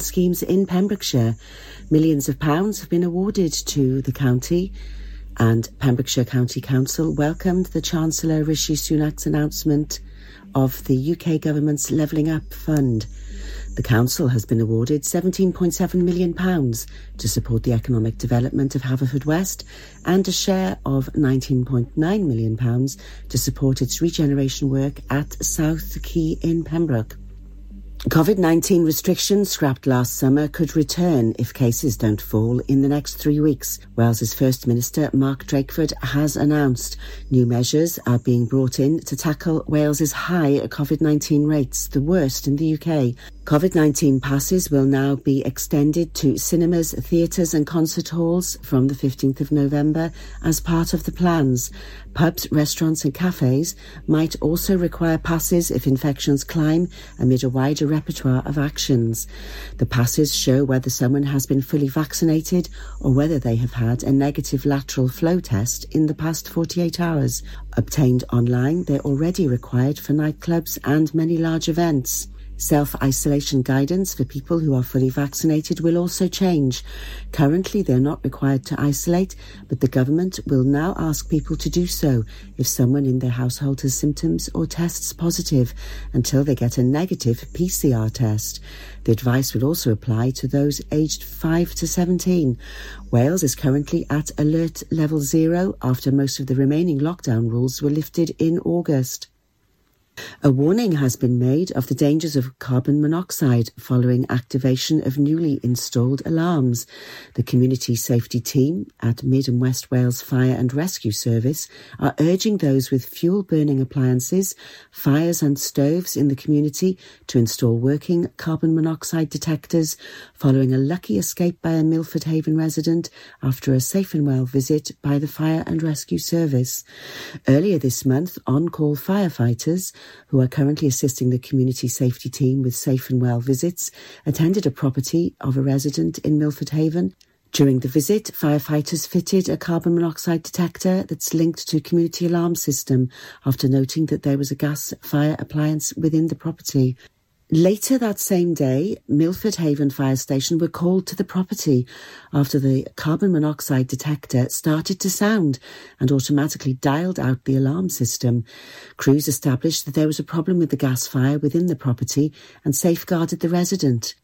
schemes in Pembrokeshire. Millions of pounds have been awarded to the county and Pembrokeshire County Council welcomed the Chancellor Rishi Sunak's announcement of the UK government's Levelling Up Fund. The council has been awarded £17.7 million to support the economic development of Haverfordwest and a share of £19.9 million to support its regeneration work at South Quay in Pembroke. COVID 19 restrictions scrapped last summer could return if cases don't fall in the next three weeks. Wales's First Minister Mark Drakeford has announced new measures are being brought in to tackle Wales's high COVID 19 rates, the worst in the UK. COVID 19 passes will now be extended to cinemas, theatres, and concert halls from the 15th of November as part of the plans. Pubs, restaurants, and cafes might also require passes if infections climb amid a wider repertoire of actions. The passes show whether someone has been fully vaccinated or whether they have had a negative lateral flow test in the past 48 hours. Obtained online, they're already required for nightclubs and many large events. Self-isolation guidance for people who are fully vaccinated will also change. Currently, they're not required to isolate, but the government will now ask people to do so if someone in their household has symptoms or tests positive until they get a negative PCR test. The advice will also apply to those aged 5 to 17. Wales is currently at alert level zero after most of the remaining lockdown rules were lifted in August. A warning has been made of the dangers of carbon monoxide following activation of newly installed alarms. The Community Safety Team at Mid and West Wales Fire and Rescue Service are urging those with fuel burning appliances, fires and stoves in the community to install working carbon monoxide detectors following a lucky escape by a Milford Haven resident after a safe and well visit by the Fire and Rescue Service. Earlier this month, on-call firefighters who are currently assisting the community safety team with safe and well visits, attended a property of a resident in Milford Haven. During the visit, firefighters fitted a carbon monoxide detector that's linked to a community alarm system after noting that there was a gas fire appliance within the property. Later that same day, Milford Haven Fire Station were called to the property after the carbon monoxide detector started to sound and automatically dialed out the alarm system. Crews established that there was a problem with the gas fire within the property and safeguarded the resident.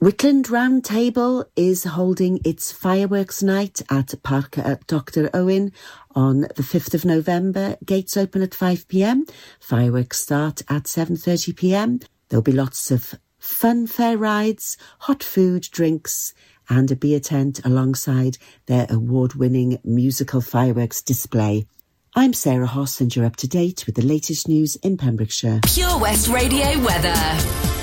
Whitland Round Table is holding its fireworks night at Park at Dr. Owen on the 5th of November. Gates open at 5pm. Fireworks start at 7.30pm. There'll be lots of fun fair rides, hot food, drinks, and a beer tent alongside their award-winning musical fireworks display. I'm Sarah Hoss and you're up to date with the latest news in Pembrokeshire. Pure West Radio weather.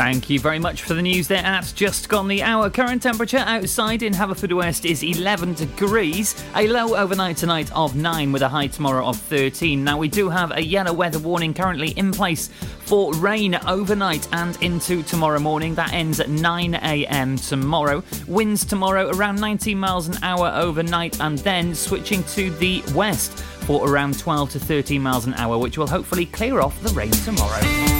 Thank you very much for the news there at Just Gone the Hour. Current temperature outside in Haverfordwest is 11 degrees. A low overnight tonight of 9 with a high tomorrow of 13. Now, we do have a yellow weather warning currently in place for rain overnight and into tomorrow morning. That ends at 9 a.m. tomorrow. Winds tomorrow around 19 miles an hour overnight and then switching to the west for around 12 to 13 miles an hour, which will hopefully clear off the rain tomorrow.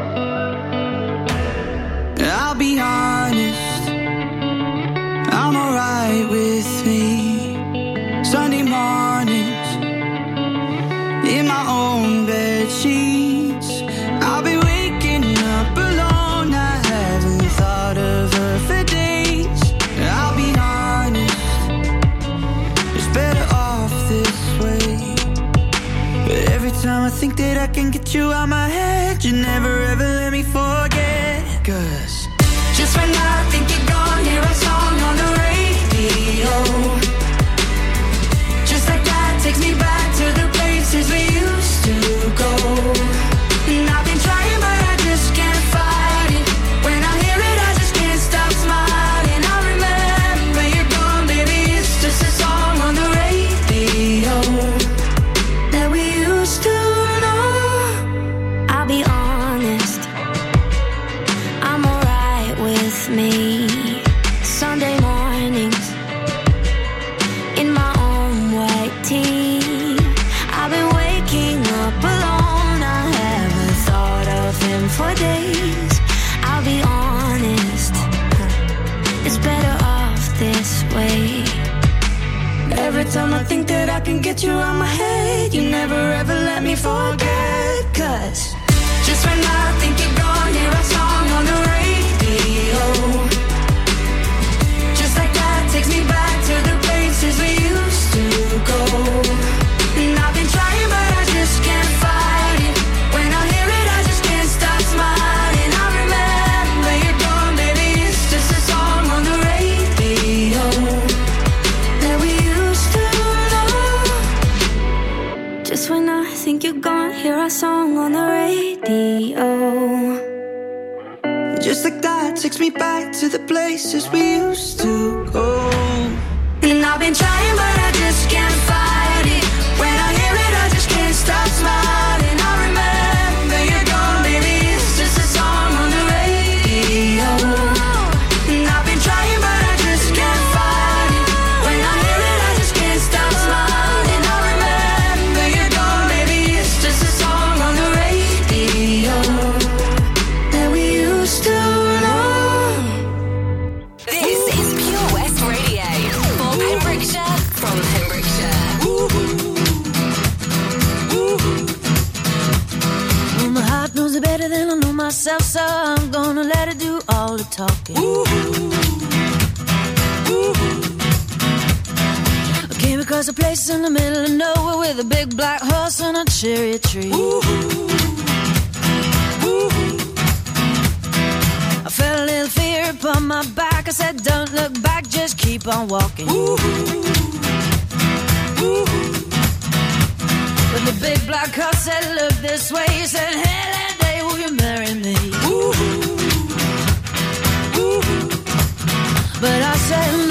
You out my think you're gone, hear a song on the radio. Just like that takes me back to the places we used to go. And I've been trying, but I just can't fight Across a place in the middle of nowhere with a big black horse and a cherry tree. Ooh ooh. I felt a little fear upon my back. I said, Don't look back, just keep on walking. But the big black horse said, Look this way. He said, Hey, that day, will you marry me? But I said,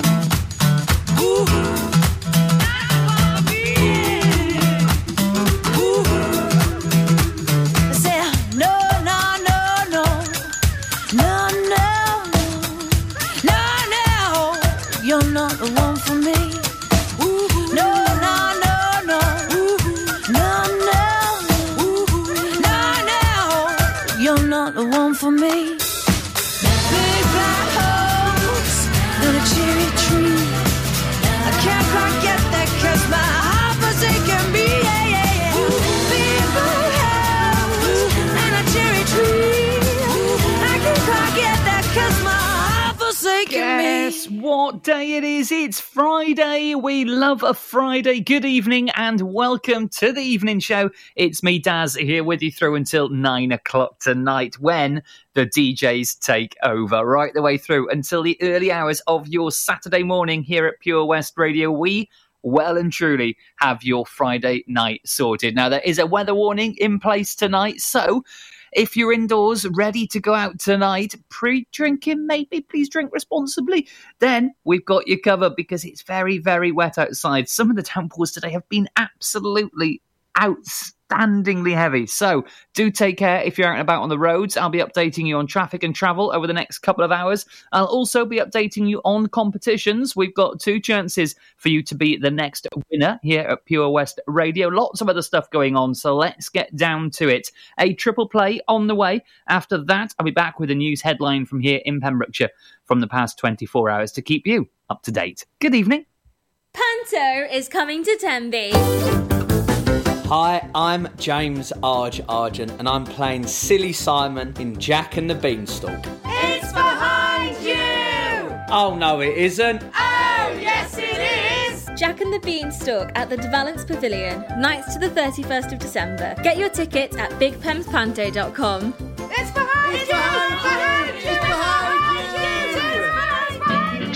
What day it is? It's Friday. We love a Friday. Good evening and welcome to the evening show. It's me, Daz, here with you through until nine o'clock tonight when the DJs take over. Right the way through until the early hours of your Saturday morning here at Pure West Radio. We well and truly have your Friday night sorted. Now, there is a weather warning in place tonight, so if you're indoors ready to go out tonight, pre drinking, maybe please drink responsibly, then we've got you covered because it's very, very wet outside. Some of the downpours today have been absolutely outstandingly heavy. So do take care if you're out and about on the roads. I'll be updating you on traffic and travel over the next couple of hours. I'll also be updating you on competitions. We've got two chances for you to be the next winner here at Pure West Radio. Lots of other stuff going on, so let's get down to it. A triple play on the way. After that, I'll be back with a news headline from here in Pembrokeshire from the past 24 hours to keep you up to date. Good evening. Panto is coming to Tenby. Hi, I'm James Arge Argent, and I'm playing Silly Simon in Jack and the Beanstalk. It's behind you! Oh no, it isn't. Oh, yes, it is! Jack and the Beanstalk at the De Valence Pavilion, nights to the 31st of December. Get your tickets at bigpemspanto.com. It's behind you! It's behind you! It's behind you!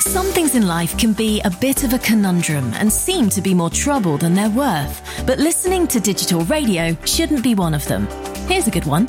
Some things in life can be a bit of a conundrum and seem to be more trouble than they're worth, but listening to digital radio shouldn't be one of them. Here's a good one.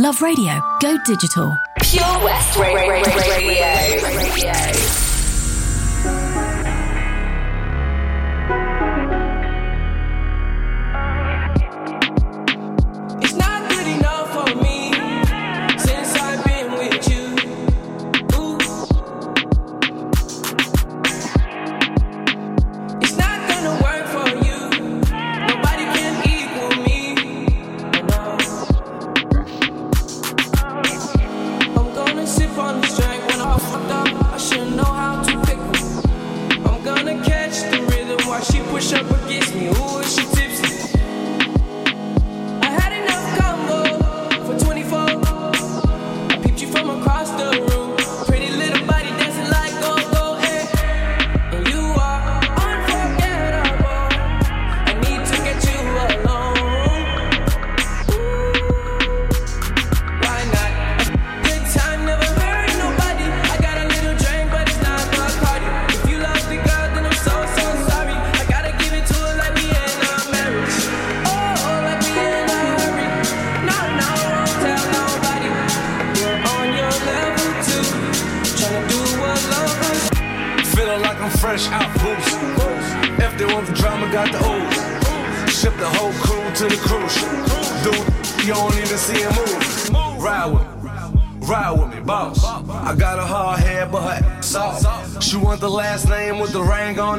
Love radio. Go digital. Pure West Radio.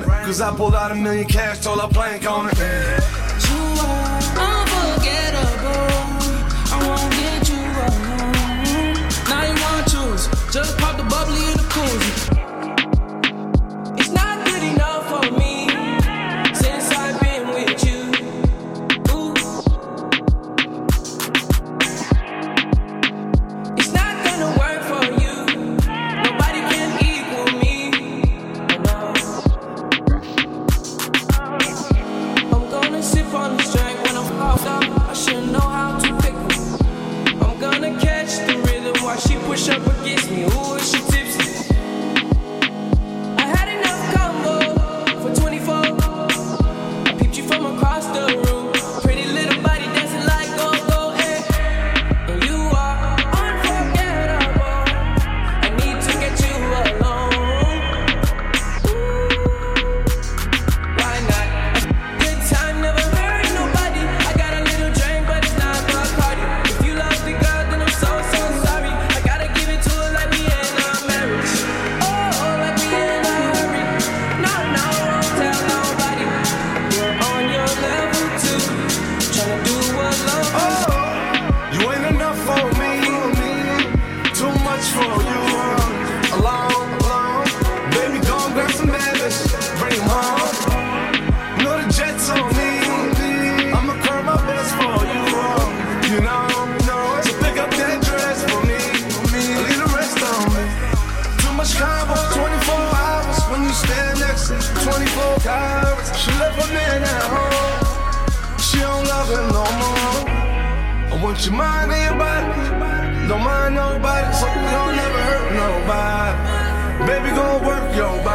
Cause I pulled out a million cash, told I plank on it. Baby, gon' work your body.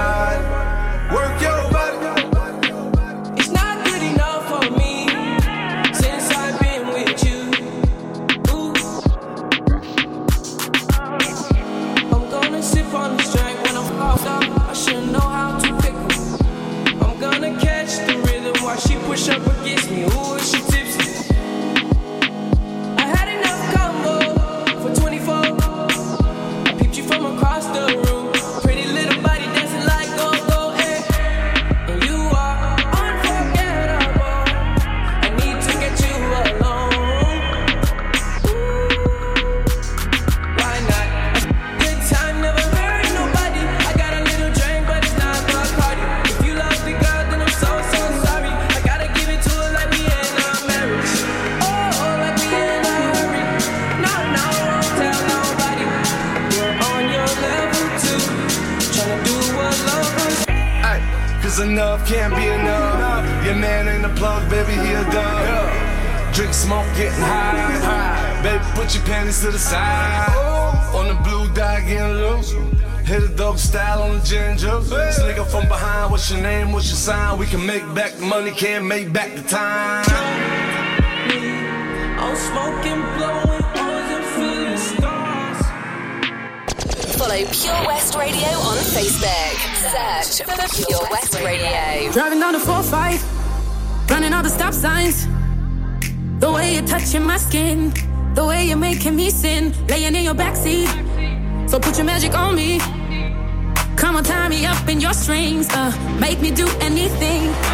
can't make back the time. I'm smoking, blowing and feeling stars. Follow Pure West Radio on Facebook. Search for Pure West Radio. Driving down the 4-5, running all the stop signs. The way you're touching my skin, the way you're making me sin, laying in your backseat. So put your magic on me. Come on, tie me up in your strings. Uh, make me do anything.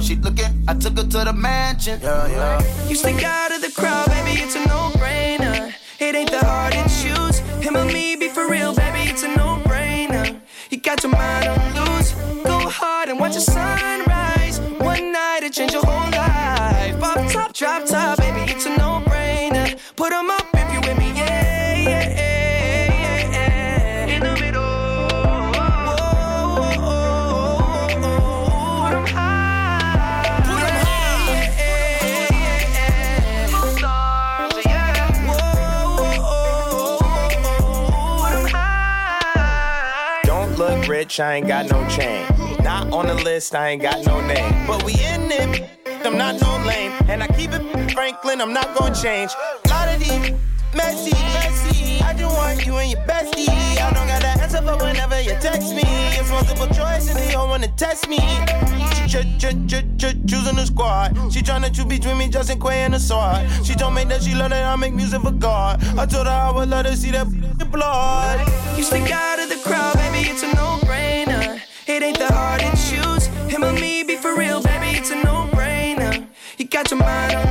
she looking. I took her to the mansion. Yeah, yeah. You stick out of the crowd, baby, it's a no-brainer. It ain't the hard to choose. Him or me, be for real, baby, it's a no-brainer. You got your mind on loose. Go hard and watch the sunrise. One night it change your whole life. Off top, drop top, rich, I ain't got no chain. Not on the list, I ain't got no name. But we in it, I'm not no lame. And I keep it Franklin, I'm not gonna change. Lot of these messy, messy. I just want you and your bestie. I don't got the answer for whenever you text me. It's multiple choice and they all wanna test me. Ch- ch- ch- ch- choosing the squad. She tryna choose between me, Justin Quay and the sword. She told me that she love that I make music for God. I told her I would let her see that blood. You stick out of the crowd, baby, it's a no-brainer. It ain't the hard to choose. Him or me, be for real, baby, it's a no-brainer. You got your mind on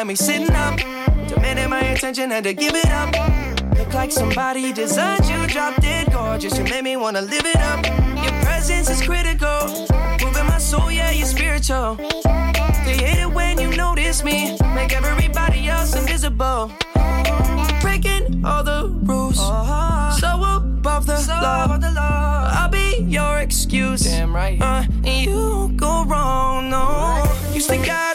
at me sitting up, demanding my attention, had to give it up. Look like somebody designed you, dropped it gorgeous. You made me wanna live it up. Your presence is critical, moving my soul, yeah, you're spiritual. They hate it when you notice me, make everybody else invisible. Breaking all the rules, so above the, law. I'll be your excuse. Damn right. Uh, and you go wrong, no. You stick out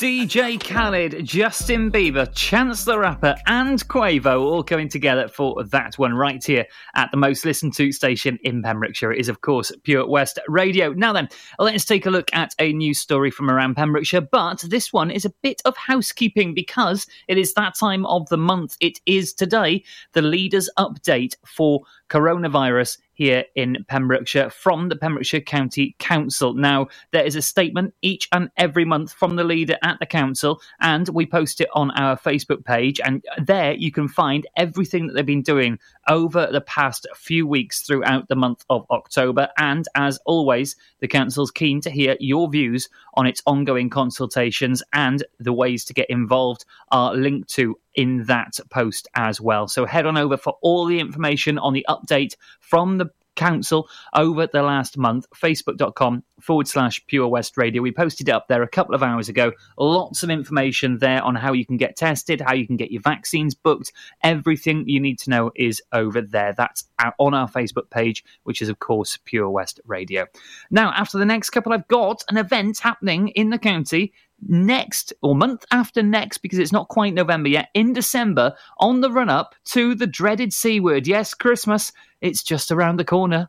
DJ Khaled, Justin Bieber, Chance the Rapper, and Quavo all coming together for that one right here at the most listened to station in Pembrokeshire. It is, of course, Pure West Radio. Now then, let's take a look at a news story from around Pembrokeshire, but this one is a bit of housekeeping because it is that time of the month. It is today the leaders' update for coronavirus here in Pembrokeshire from the Pembrokeshire County Council. Now, there is a statement each and every month from the leader at the council, and we post it on our Facebook page. And there you can find everything that they've been doing over the past few weeks throughout the month of October. And as always, the council's keen to hear your views on its ongoing consultations and the ways to get involved are linked to in that post as well. So head on over for all the information on the update from the council over the last month. Facebook.com forward slash pure west radio. We posted it up there a couple of hours ago. Lots of information there on how you can get tested how you can get your vaccines booked. Everything you need to know is over there. That's on our facebook page which is of course pure west radio. Now after the next couple i've got an event happening in the county next or month after next because it's not quite November yet in December on the run up to the dreaded C word. Yes, Christmas. It's just around the corner.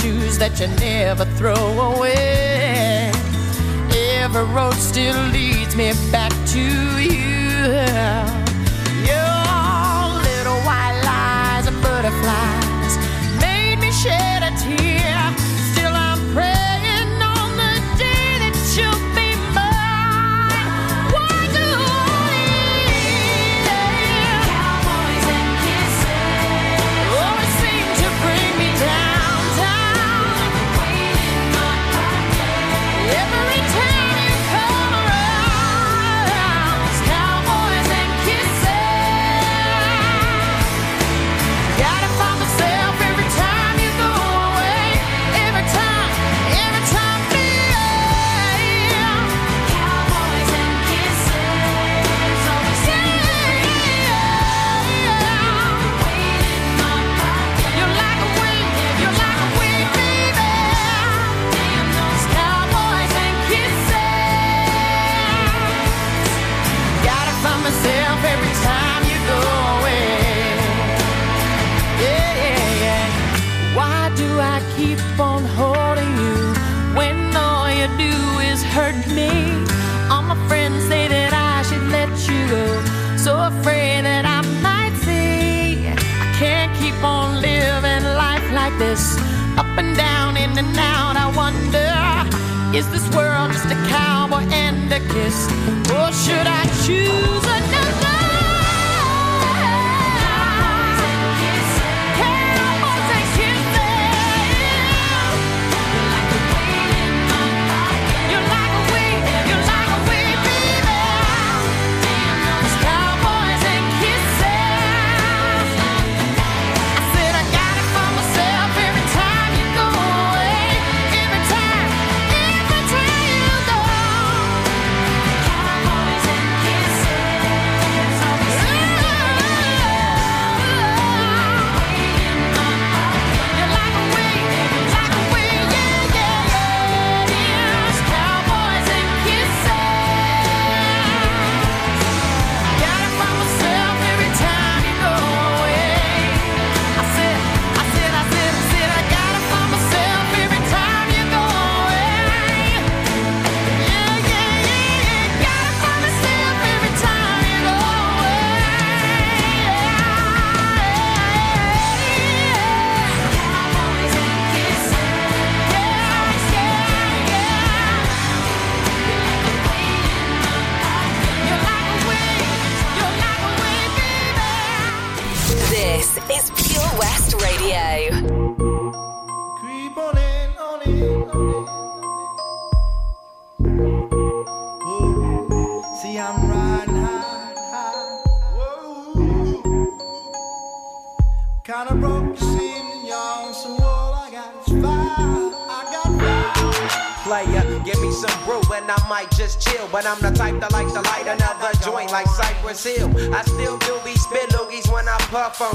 shoes that you never throw away. Every road still leads me back to you. Down, in and out. I wonder, is this world just a cowboy and a kiss? Or should I choose another?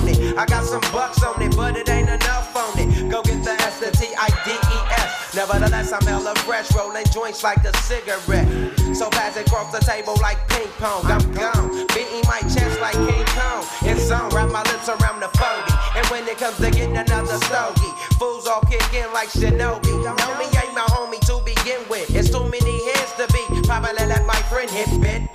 On it. I got some bucks on it, but it ain't enough on it. Go get the S, the T, I, D, E, S. Nevertheless, I'm hella fresh, rolling joints like a cigarette. So pass it across the table like ping pong. I'm gone, beating my chest like King Kong. It's on, wrap my lips around the 40. And when it comes to getting another stogie, fools all kick in like Shinobi. Know me ain't my homie to begin with. It's too many hands to be. Probably let my friend hit bit.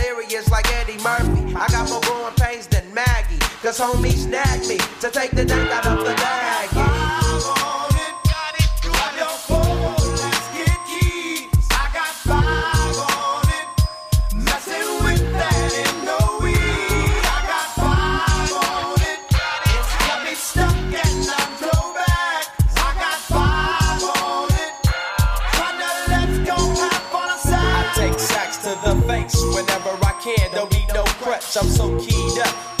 Cause homie snagged me to take the dank out of the bag. yeah. I take sacks to the face whenever I can. Don't need no crutch, I'm so keyed up.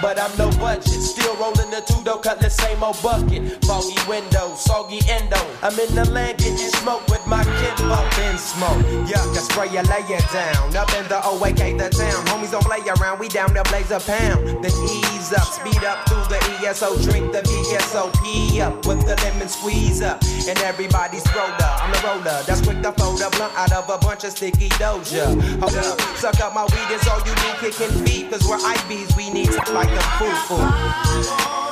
but I'm no budget. Still rolling the two though, cut the same old bucket. Foggy window, soggy endo. I'm in the land getting smoke with my kid up in smoke. Yuck, I spray you, lay down. Up in the OAK, the town. Homies don't play around, we down there blaze a pound. Then ease up, speed up through the ESO, drink the VSOP up with the lemon squeeze up. And everybody's roller, I'm the roller. That's quick to fold a blunt out of a bunch of sticky doja. Hold up, suck up my weed, is all you need, kicking feet. Cause we're IBs, we need to like a foo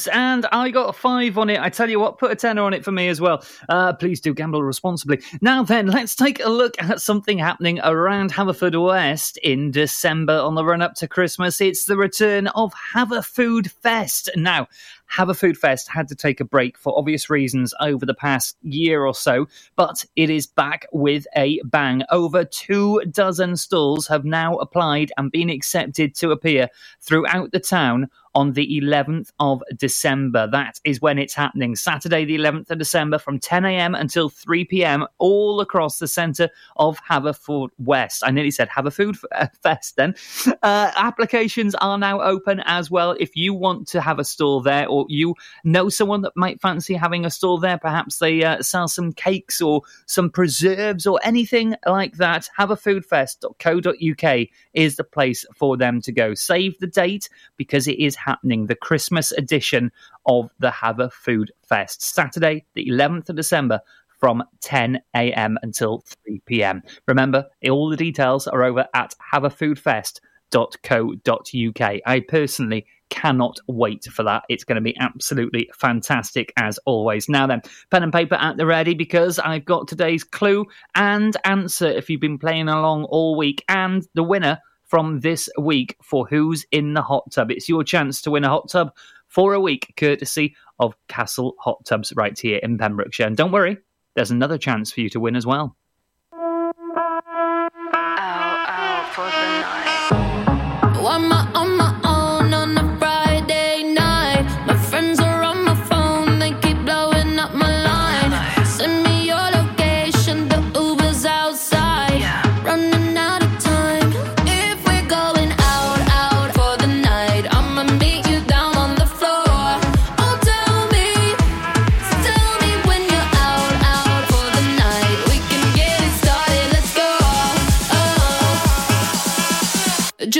Luniz, and I got a five on it. I tell you what, put a tenner on it for me as well. Uh, please do gamble responsibly. Now then, let's take a look at something happening around Haverfordwest in December on the run up to Christmas. It's the return of Haverfood Fest. Now, Haverfood Fest had to take a break for obvious reasons over the past year or so, but it is back with a bang. Over two dozen stalls have now applied and been accepted to appear throughout the town on the 11th of December. That is when it's happening. Saturday, the 11th of December from 10 a.m. until 3 p.m. all across the centre of Haverfordwest. I nearly said Haverfood Fest then. Uh, applications are now open as well. If you want to have a stall there or you know someone that might fancy having a stall there, perhaps they uh, sell some cakes or some preserves or anything like that, haverfoodfest.co.uk is the place for them to go. Save the date because it is happening, the Christmas edition of the Haverfood Fest, Saturday, the 11th of December from 10 a.m. until 3 p.m. Remember, all the details are over at haverfoodfest.co.uk www.co.uk. I personally cannot wait for that. It's going to be absolutely fantastic as always. Now then, pen and paper at the ready because I've got today's clue and answer if you've been playing along all week and the winner from this week for Who's in the Hot Tub. It's your chance to win a hot tub for a week courtesy of Castle Hot Tubs right here in Pembrokeshire. And don't worry, there's another chance for you to win as well.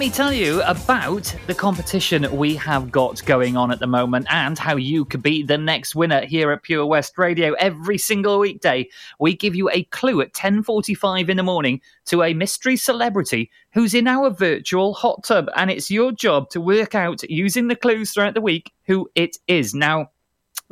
Me tell you about the competition we have got going on at the moment and how you could be the next winner here at Pure West Radio. Every single weekday, we give you a clue at 10:45 in the morning to a mystery celebrity who's in our virtual hot tub and it's your job to work out using the clues throughout the week who it is. Now,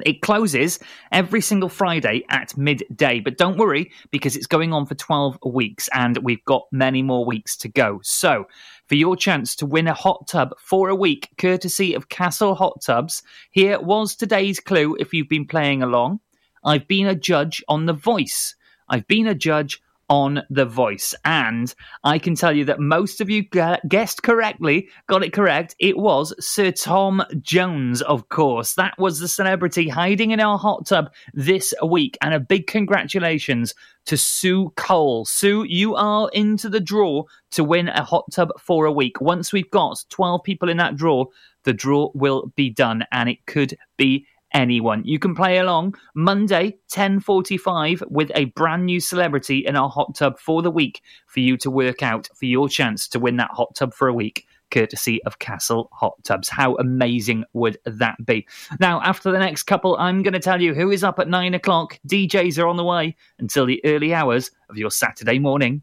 it closes every single Friday at midday, but don't worry because it's going on for 12 weeks and we've got many more weeks to go. So, for your chance to win a hot tub for a week, courtesy of Castle Hot Tubs, here was today's clue if you've been playing along. I've been a judge on The Voice. I've been a judge on The Voice. And I can tell you that most of you guessed correctly, got it correct. It was Sir Tom Jones, of course. That was the celebrity hiding in our hot tub this week. And a big congratulations to Sue Cole. Sue, you are into the draw to win a hot tub for a week. Once we've got 12 people in that draw, the draw will be done and it could be anyone. You can play along Monday 10:45 with a brand new celebrity in our hot tub for the week for you to work out for your chance to win that hot tub for a week. Courtesy of Castle Hot Tubs. How amazing would that be? Now, after the next couple, I'm going to tell you who is up at nine o'clock. DJs are on the way until the early hours of your Saturday morning.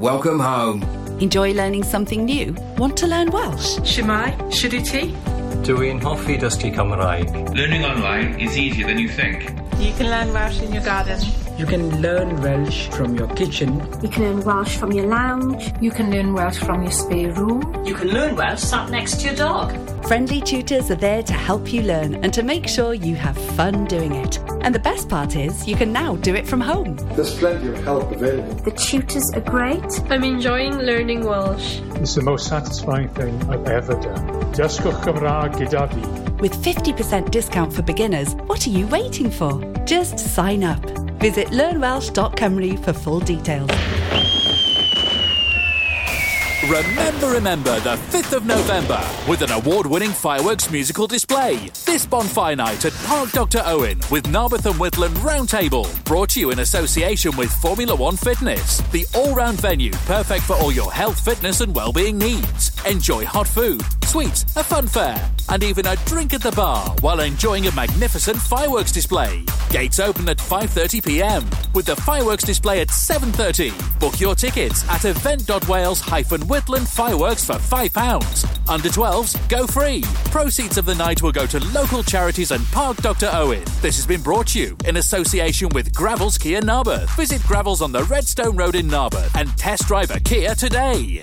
Welcome home. Enjoy learning something new? Want to learn Welsh? Shemai, Shuduti. Dwi'n hoffi dysgu Cymraeg. Learning online is easier than you think. You can learn Welsh in your garden. You can learn Welsh from your kitchen. You can learn Welsh from your lounge. You can learn Welsh from your spare room. You can learn Welsh sat next to your dog. Friendly tutors are there to help you learn and to make sure you have fun doing it. And the best part is, you can now do it from home. There's plenty of help available. The tutors are great. I'm enjoying learning Welsh. It's the most satisfying thing I've ever done. Dysgwch Cymraeg gyda fi. With 50% discount for beginners, what are you waiting for? Just sign up. Visit learnwelsh.cymru for full details. Remember, remember the 5th of November with an award winning fireworks musical display. This bonfire night at Park Dr. Owen with Narberth and Whitland Roundtable. Brought to you in association with Formula One Fitness, the all round venue perfect for all your health, fitness, and well-being needs. Enjoy hot food, sweets, a fun fair, and even a drink at the bar while enjoying a magnificent fireworks display. Gates open at 5:30 p.m. with the fireworks display at 7:30. Book your tickets at event.wales-whitland fireworks for £5. Under 12s, go free. Proceeds of the night will go to local charities and Park Dr. Owen. This has been brought to you in association with Gravells Kia Narberth. Visit Gravells on the Redstone Road in Narberth and test drive a Kia today.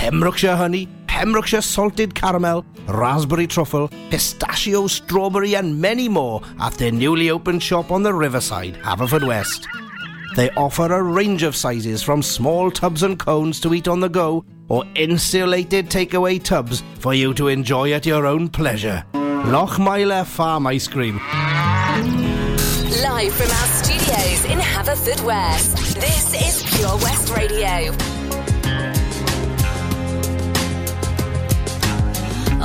Pembrokeshire honey, Pembrokeshire salted caramel, raspberry truffle, pistachio, strawberry, and many more at their newly opened shop on the riverside, Haverfordwest. They offer a range of sizes from small tubs and cones to eat on the go or insulated takeaway tubs for you to enjoy at your own pleasure. Lochmeyler Farm Ice Cream. Live from our studios in Haverfordwest, this is Pure West Radio.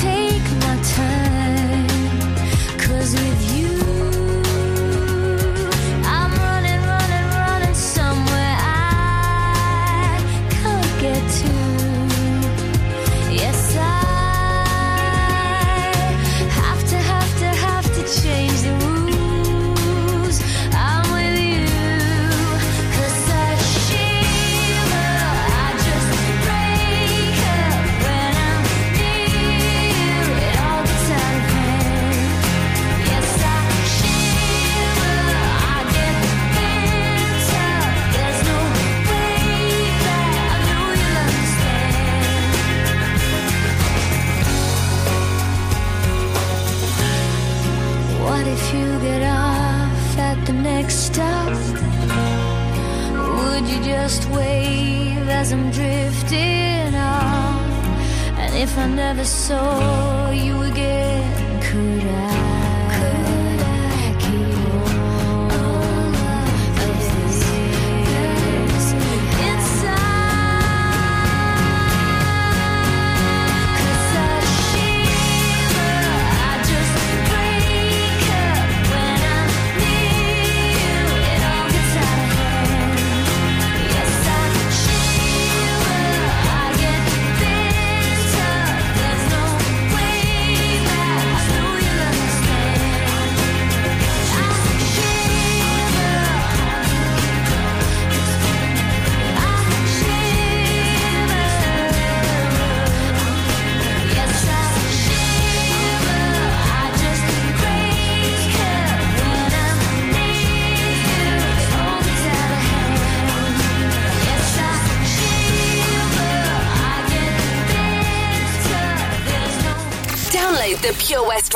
take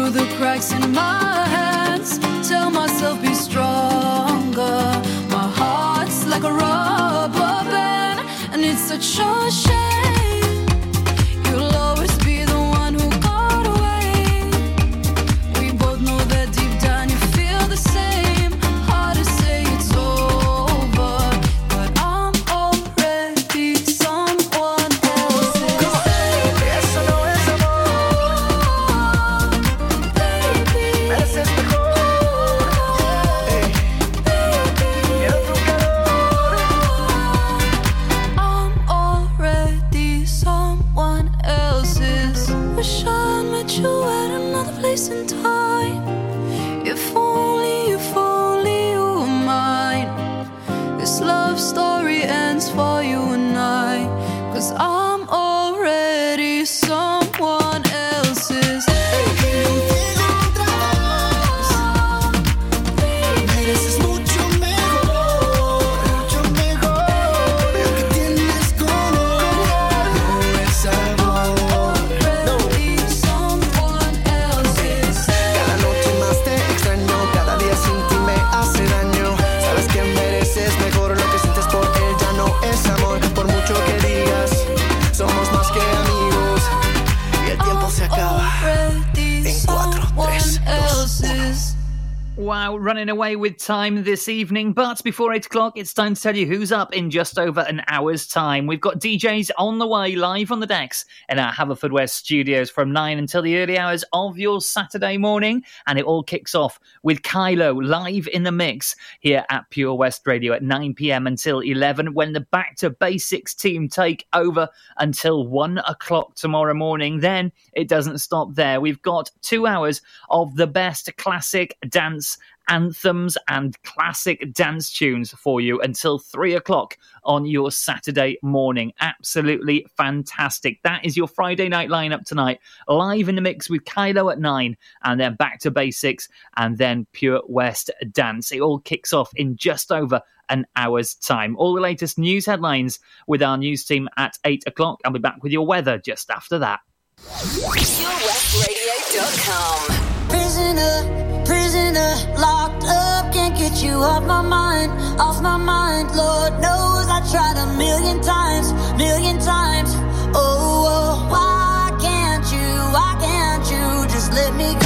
through the cracks in my hands. Tell myself be stronger. My heart's like a rubber band, and it's such a shame. Running away with time this evening. But before 8 o'clock, it's time to tell you who's up in just over an hour's time. We've got DJs on the way live on the decks in our Haverfordwest studios from 9 until the early hours of your Saturday morning. And it all kicks off with Kylo live in the mix here at Pure West Radio at 9 pm until 11 when the Back to Basics team take over until 1 o'clock tomorrow morning. Then it doesn't stop there. We've got two hours of the best classic dance anthems and classic dance tunes for you until three o'clock on your Saturday morning. Absolutely fantastic. That is your Friday night lineup tonight. Live in the mix with Kylo at nine, and then back to basics, and then Pure West Dance. It all kicks off in just over an hour's time. All the latest news headlines with our news team at eight o'clock. I'll be back with your weather just after that. PureWestRadio.com. Prisoner, prisoner, locked up, can't get you off my mind, off my mind. Lord knows I tried a million times, million times. Oh, oh, why can't you, why can't you just let me go?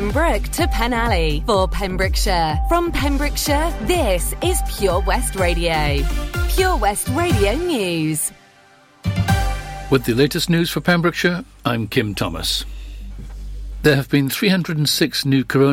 Pembroke to Penally for Pembrokeshire. From Pembrokeshire, this is Pure West Radio. Pure West Radio News. With the latest news for Pembrokeshire, I'm Kim Thomas. There have been 306 new corona